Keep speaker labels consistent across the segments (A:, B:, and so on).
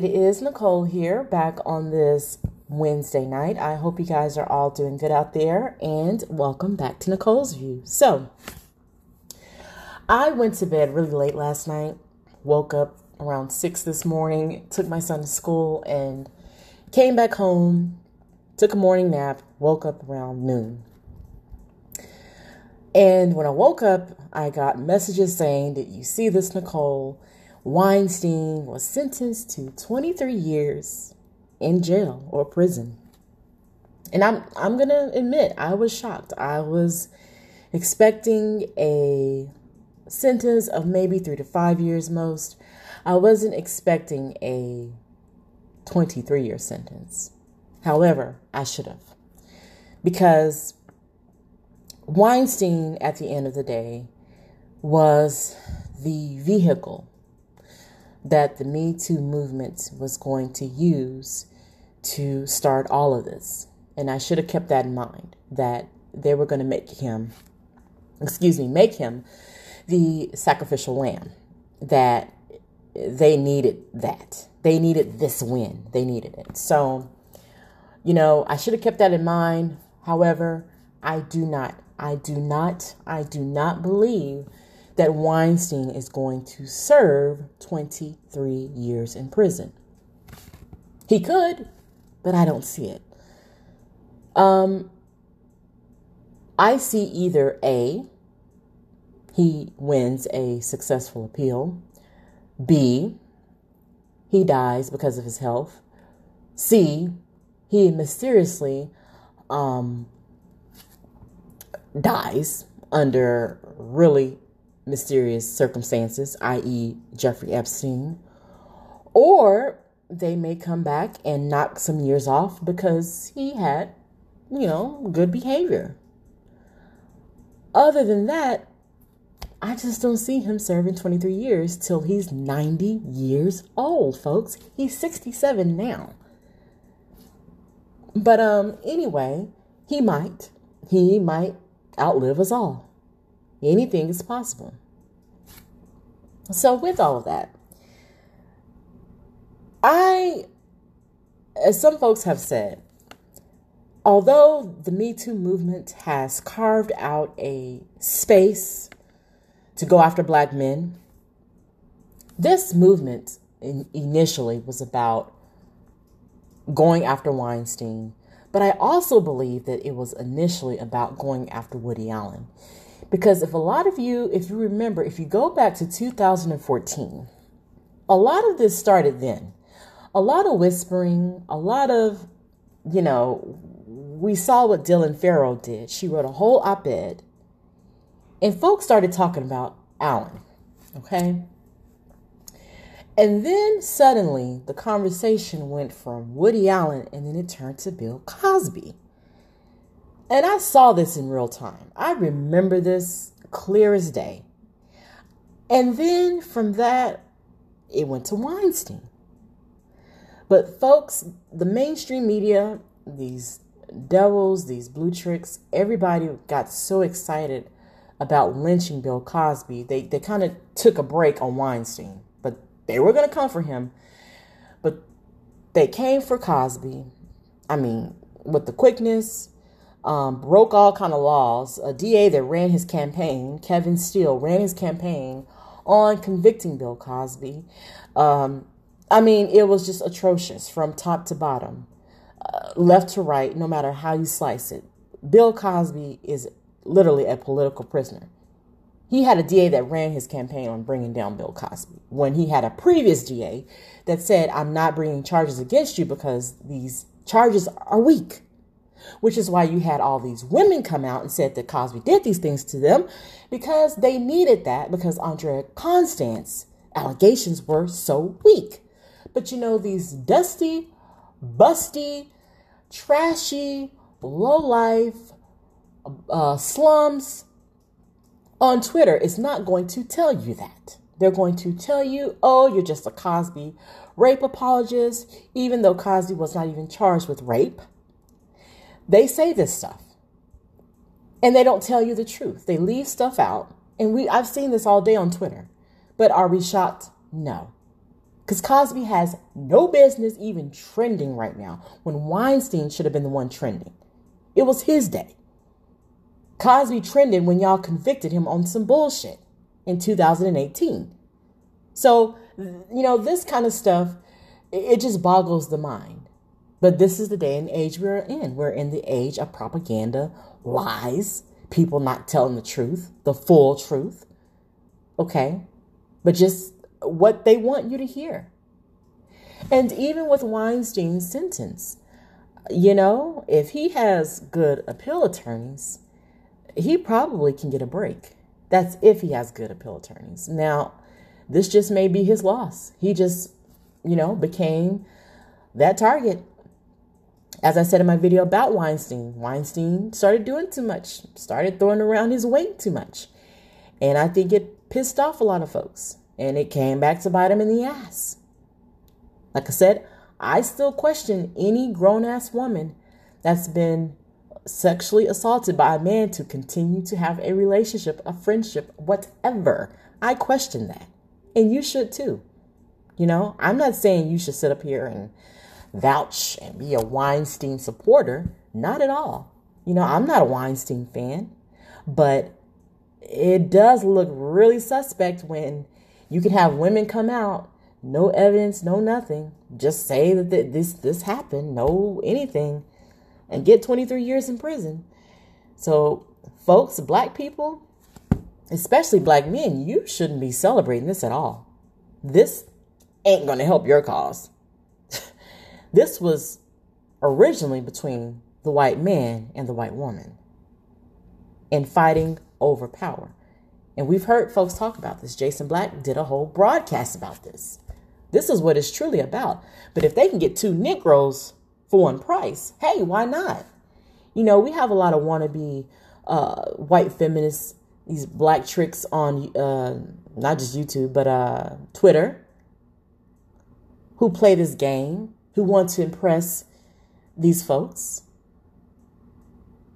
A: It is Nicole here, back on this Wednesday night. I hope you guys are all doing good out there, and welcome back to Nicole's View. So, I went to bed really late last night, woke up around 6 this morning, took my son to school, and came back home, took a morning nap, woke up around noon. And when I woke up, I got messages saying, Did you see this, Nicole? Weinstein was sentenced to 23 years in jail or prison. And I'm I'm going to admit I was shocked. I was expecting a sentence of maybe 3 to 5 years most. I wasn't expecting a 23 year sentence. However, I should have. Because Weinstein at the end of the day was the vehicle that the Me Too movement was going to use to start all of this. And I should have kept that in mind that they were going to make him, excuse me, make him the sacrificial lamb, that they needed that. They needed this win. They needed it. So, you know, I should have kept that in mind. However, I do not, I do not, I do not believe that Weinstein is going to serve 23 years in prison. He could, but I don't see it. Um, I see either A, he wins a successful appeal, B, he dies because of his health, C, he mysteriously um, dies under really mysterious circumstances, i.e., Jeffrey Epstein, or they may come back and knock some years off because he had, you know, good behavior. Other than that, I just don't see him serving 23 years till he's 90 years old, folks. He's 67 now. But um anyway, he might. He might outlive us all. Anything is possible. So, with all of that, I, as some folks have said, although the Me Too movement has carved out a space to go after black men, this movement initially was about going after Weinstein, but I also believe that it was initially about going after Woody Allen. Because if a lot of you, if you remember, if you go back to 2014, a lot of this started then. A lot of whispering, a lot of, you know, we saw what Dylan Farrow did. She wrote a whole op ed, and folks started talking about Allen, okay? And then suddenly the conversation went from Woody Allen and then it turned to Bill Cosby. And I saw this in real time. I remember this clear as day. And then from that, it went to Weinstein. But folks, the mainstream media, these devils, these blue tricks, everybody got so excited about lynching Bill Cosby. They they kind of took a break on Weinstein, but they were going to come for him. But they came for Cosby. I mean, with the quickness, um, broke all kind of laws. A DA that ran his campaign, Kevin Steele, ran his campaign on convicting Bill Cosby. Um, I mean, it was just atrocious from top to bottom, uh, left to right, no matter how you slice it. Bill Cosby is literally a political prisoner. He had a DA that ran his campaign on bringing down Bill Cosby when he had a previous DA that said, I'm not bringing charges against you because these charges are weak which is why you had all these women come out and said that Cosby did these things to them because they needed that because Andrea Constand's allegations were so weak. But you know, these dusty, busty, trashy, low life uh, slums on Twitter is not going to tell you that. They're going to tell you, oh, you're just a Cosby rape apologist, even though Cosby was not even charged with rape. They say this stuff and they don't tell you the truth. They leave stuff out. And we I've seen this all day on Twitter. But are we shocked? No. Because Cosby has no business even trending right now when Weinstein should have been the one trending. It was his day. Cosby trended when y'all convicted him on some bullshit in 2018. So, you know, this kind of stuff, it just boggles the mind. But this is the day and age we're in. We're in the age of propaganda, lies, people not telling the truth, the full truth. Okay? But just what they want you to hear. And even with Weinstein's sentence, you know, if he has good appeal attorneys, he probably can get a break. That's if he has good appeal attorneys. Now, this just may be his loss. He just, you know, became that target. As I said in my video about Weinstein, Weinstein started doing too much, started throwing around his weight too much. And I think it pissed off a lot of folks. And it came back to bite him in the ass. Like I said, I still question any grown ass woman that's been sexually assaulted by a man to continue to have a relationship, a friendship, whatever. I question that. And you should too. You know, I'm not saying you should sit up here and vouch and be a Weinstein supporter. Not at all. You know, I'm not a Weinstein fan, but it does look really suspect when you can have women come out, no evidence, no nothing, just say that this this happened, no anything, and get 23 years in prison. So, folks, black people, especially black men, you shouldn't be celebrating this at all. This ain't going to help your cause. This was originally between the white man and the white woman in fighting over power. And we've heard folks talk about this. Jason Black did a whole broadcast about this. This is what it's truly about. But if they can get two Negroes for one price. Hey, why not? You know, we have a lot of wannabe uh, white feminists, these black tricks on uh, not just YouTube, but uh, Twitter, who play this game, who want to impress these folks.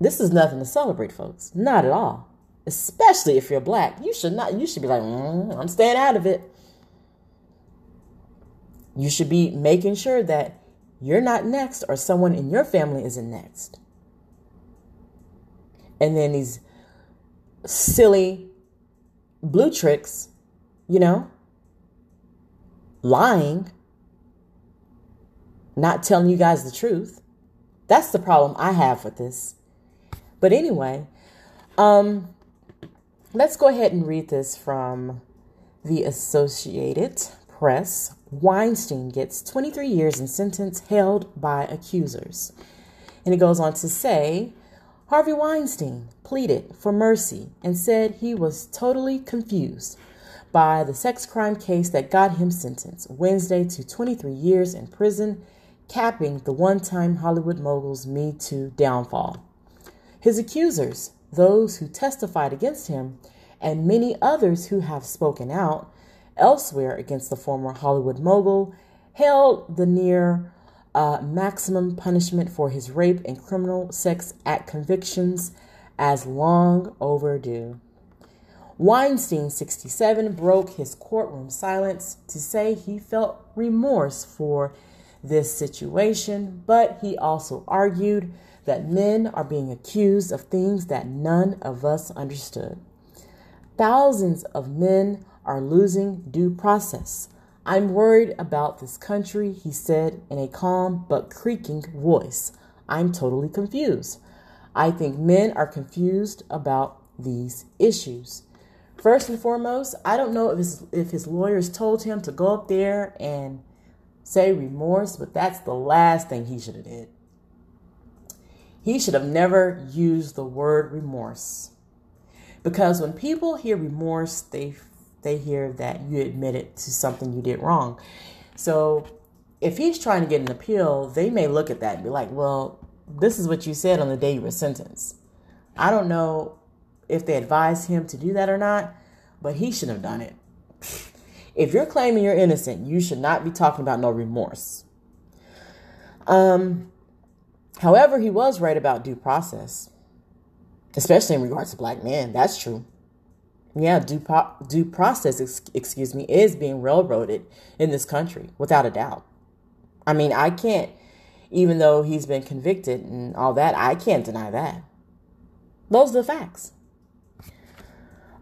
A: This is nothing to celebrate, folks. Not at all. Especially if you're black. You should not, you should be like, mm, I'm staying out of it. You should be making sure that you're not next or someone in your family isn't next. And then these silly blue tricks, you know, lying, not telling you guys the truth. That's the problem I have with this. But anyway, um, let's go ahead and read this from the Associated Press Weinstein gets 23 years in sentence held by accusers. And it goes on to say Harvey Weinstein pleaded for mercy and said he was totally confused by the sex crime case that got him sentenced Wednesday to 23 years in prison, capping the one time Hollywood mogul's Me Too downfall. His accusers, those who testified against him, and many others who have spoken out, elsewhere against the former Hollywood mogul, held the near uh, maximum punishment for his rape and criminal sex act convictions as long overdue. Weinstein, 67, broke his courtroom silence to say he felt remorse for this situation, but he also argued that men are being accused of things that none of us understood. Thousands of men are losing due process. I'm worried about this country, he said in a calm but creaking voice. I'm totally confused. I think men are confused about these issues. First and foremost, I don't know if his, if his lawyers told him to go up there and say remorse, but that's the last thing he should have did. He should have never used the word remorse. Because when people hear remorse, they they hear that you admitted to something you did wrong. So if he's trying to get an appeal, they may look at that and be like, well, this is what you said on the day you were sentenced. I don't know if they advised him to do that or not, but he should have done it. If you're claiming you're innocent, you should not be talking about no remorse. Um, however, he was right about due process, especially in regards to black men. That's true. Yeah, due, po- due process, ex- excuse me, is being railroaded in this country, without a doubt. I mean, I can't, even though he's been convicted and all that, I can't deny that. Those are the facts.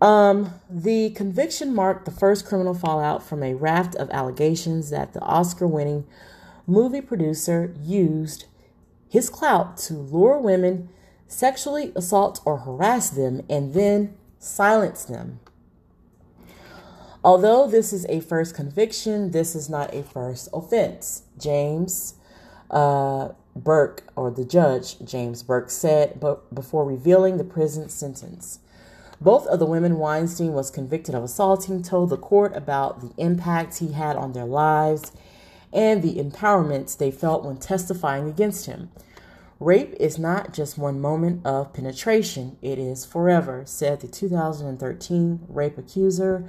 A: Um, the conviction marked the first criminal fallout from a raft of allegations that the Oscar winning movie producer used his clout to lure women, sexually assault or harass them, and then silence them. Although this is a first conviction, this is not a first offense. James uh, Burke, or the judge, James Burke, said but before revealing the prison sentence. Both of the women Weinstein was convicted of assaulting told the court about the impact he had on their lives and the empowerment they felt when testifying against him. Rape is not just one moment of penetration, it is forever, said the 2013 rape accuser,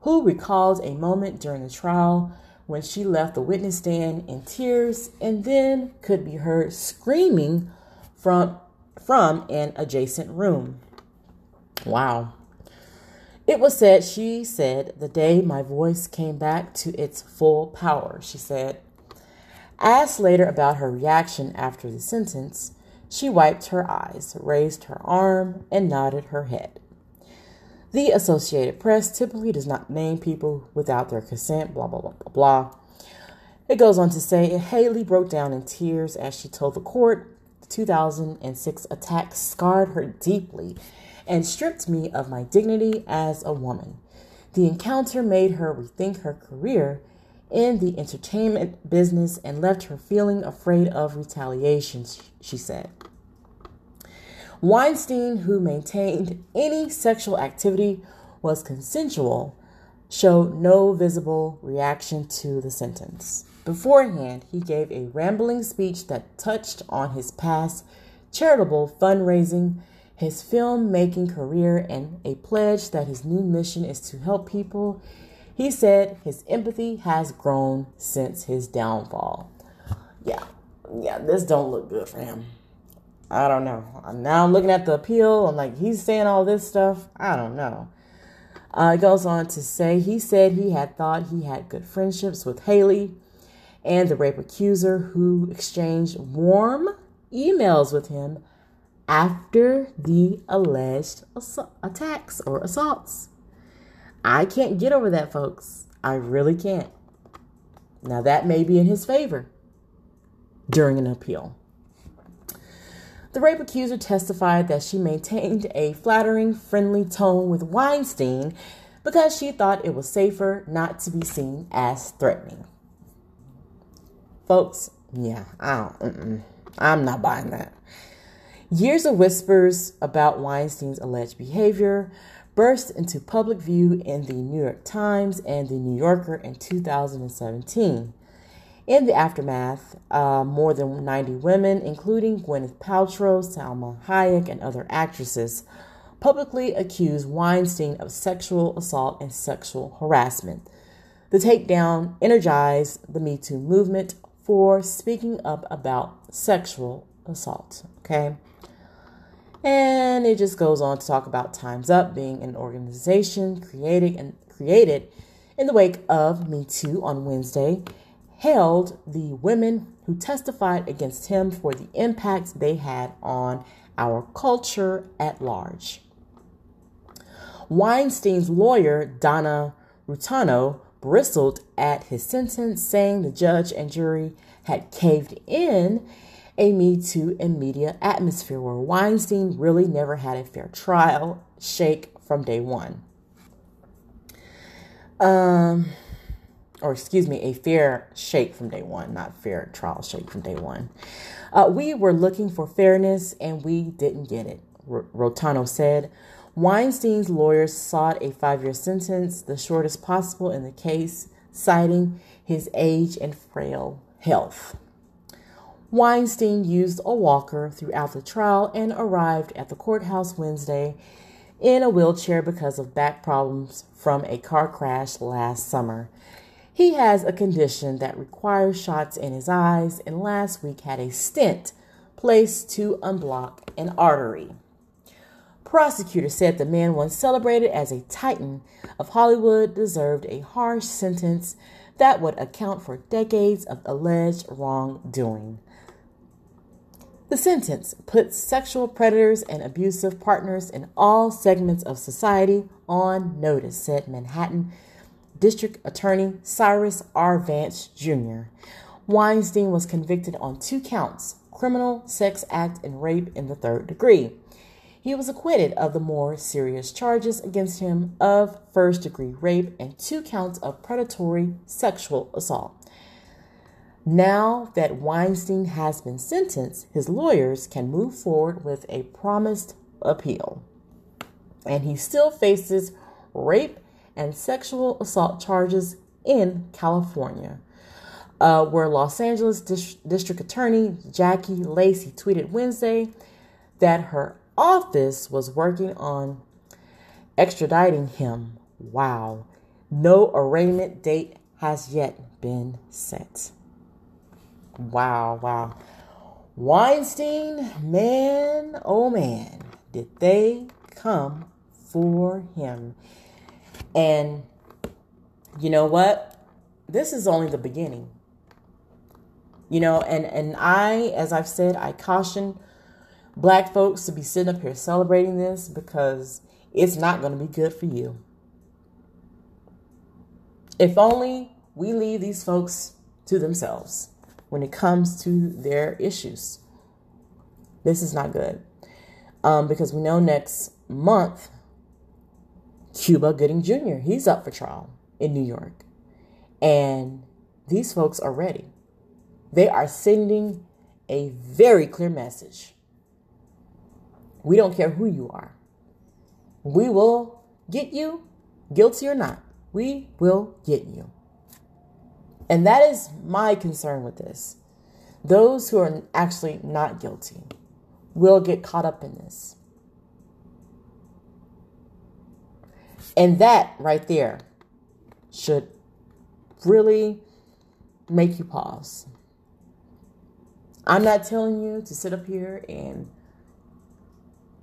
A: who recalled a moment during the trial when she left the witness stand in tears and then could be heard screaming from, from an adjacent room. Wow. It was said, she said, the day my voice came back to its full power, she said. Asked later about her reaction after the sentence, she wiped her eyes, raised her arm, and nodded her head. The Associated Press typically does not name people without their consent, blah, blah, blah, blah, blah. It goes on to say Haley broke down in tears as she told the court the 2006 attack scarred her deeply and stripped me of my dignity as a woman. The encounter made her rethink her career in the entertainment business and left her feeling afraid of retaliation, she said. Weinstein, who maintained any sexual activity was consensual, showed no visible reaction to the sentence. Beforehand, he gave a rambling speech that touched on his past charitable fundraising his filmmaking career and a pledge that his new mission is to help people. He said his empathy has grown since his downfall. Yeah, yeah, this don't look good for him. I don't know. Now I'm looking at the appeal. I'm like, he's saying all this stuff. I don't know. Uh, it goes on to say he said he had thought he had good friendships with Haley and the rape accuser who exchanged warm emails with him after the alleged attacks or assaults. I can't get over that, folks. I really can't. Now, that may be in his favor during an appeal. The rape accuser testified that she maintained a flattering, friendly tone with Weinstein because she thought it was safer not to be seen as threatening. Folks, yeah, I I'm not buying that. Years of whispers about Weinstein's alleged behavior burst into public view in the New York Times and the New Yorker in 2017. In the aftermath, uh, more than 90 women, including Gwyneth Paltrow, Salma Hayek, and other actresses, publicly accused Weinstein of sexual assault and sexual harassment. The takedown energized the Me Too movement for speaking up about sexual assault. Okay. And it just goes on to talk about Time's Up being an organization created and created in the wake of Me Too on Wednesday, hailed the women who testified against him for the impact they had on our culture at large. Weinstein's lawyer, Donna Rotunno, bristled at his sentence, saying the judge and jury had caved in a Me Too and media atmosphere where Weinstein really never had a fair trial shake from day one. Um, or excuse me, a fair shake from day one, not fair trial shake from day one. Uh, we were looking for fairness and we didn't get it, R- Rotunno said. Weinstein's lawyers sought a five year sentence, the shortest possible in the case, citing his age and frail health. Weinstein used a walker throughout the trial and arrived at the courthouse Wednesday in a wheelchair because of back problems from a car crash last summer. He has a condition that requires shots in his eyes and last week had a stent placed to unblock an artery. Prosecutors said the man, once celebrated as a titan of Hollywood, deserved a harsh sentence that would account for decades of alleged wrongdoing. The sentence puts sexual predators and abusive partners in all segments of society on notice, said Manhattan District Attorney Cyrus R. Vance Jr. Weinstein was convicted on two counts criminal sex act and rape in the third degree. He was acquitted of the more serious charges against him of first degree rape and two counts of predatory sexual assault. Now that Weinstein has been sentenced, his lawyers can move forward with a promised appeal. And he still faces rape and sexual assault charges in California, uh, where Los Angeles Dis- District Attorney Jackie Lacey tweeted Wednesday that her office was working on extraditing him. Wow. No arraignment date has yet been set. Wow, wow. Weinstein, man, oh man, did they come for him. And you know what? This is only the beginning. You know, and and I as I've said, I caution black folks to be sitting up here celebrating this because it's not going to be good for you. If only we leave these folks to themselves when it comes to their issues. This is not good. Um, because we know next month, Cuba Gooding Jr., he's up for trial in New York. And these folks are ready. They are sending a very clear message. We don't care who you are. We will get you, guilty or not. We will get you. And that is my concern with this. Those who are actually not guilty will get caught up in this. And that right there should really make you pause. I'm not telling you to sit up here and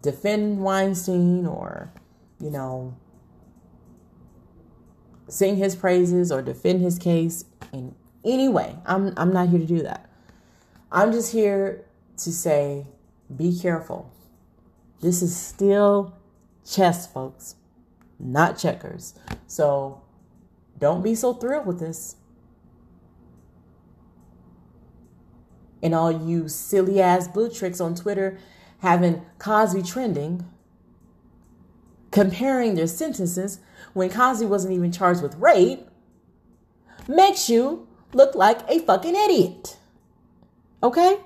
A: defend Weinstein or, you know, sing his praises or defend his case in any way. I'm I'm not here to do that. I'm just here to say be careful. This is still chess, folks, not checkers. So don't be so thrilled with this. And all you silly ass blue tricks on Twitter having Cosby trending, comparing their sentences when Cosby wasn't even charged with rape makes you look like a fucking idiot. Okay?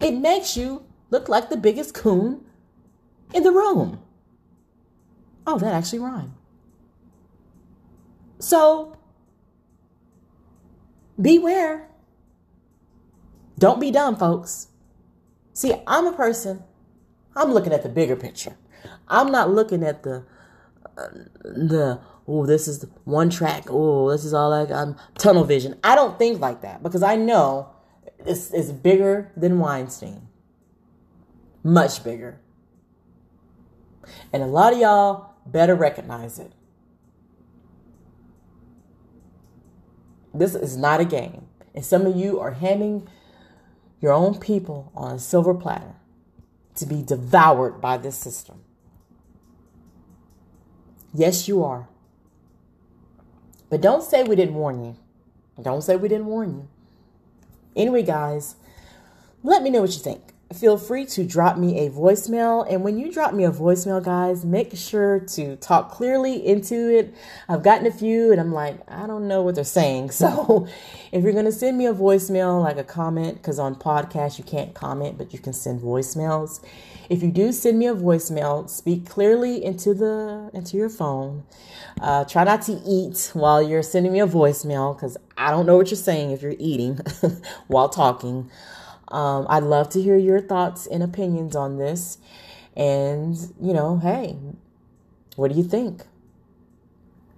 A: It makes you look like the biggest coon in the room. Oh, that actually rhymed. So, beware. Don't be dumb, folks. See, I'm a person, I'm looking at the bigger picture. I'm not looking at the the oh this is one track oh this is all I'm um, tunnel vision. I don't think like that because I know it's, it's bigger than Weinstein, much bigger, and a lot of y'all better recognize it. This is not a game, and some of you are handing your own people on a silver platter to be devoured by this system. Yes, you are. But don't say we didn't warn you. Don't say we didn't warn you. Anyway, guys, let me know what you think feel free to drop me a voicemail. And when you drop me a voicemail, guys, make sure to talk clearly into it. I've gotten a few and I'm like, I don't know what they're saying. So if you're going to send me a voicemail, like a comment, because on podcast you can't comment, but you can send voicemails. If you do send me a voicemail, speak clearly into the into your phone. Uh, try not to eat while you're sending me a voicemail because I don't know what you're saying if you're eating while talking. Um, I'd love to hear your thoughts and opinions on this. And, you know, hey, what do you think?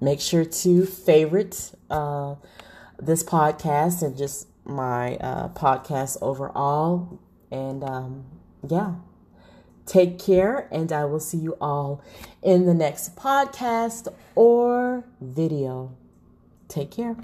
A: Make sure to favorite uh, this podcast and just my uh, podcast overall. And um, yeah, Take care, and I will see you all in the next podcast or video. Take care.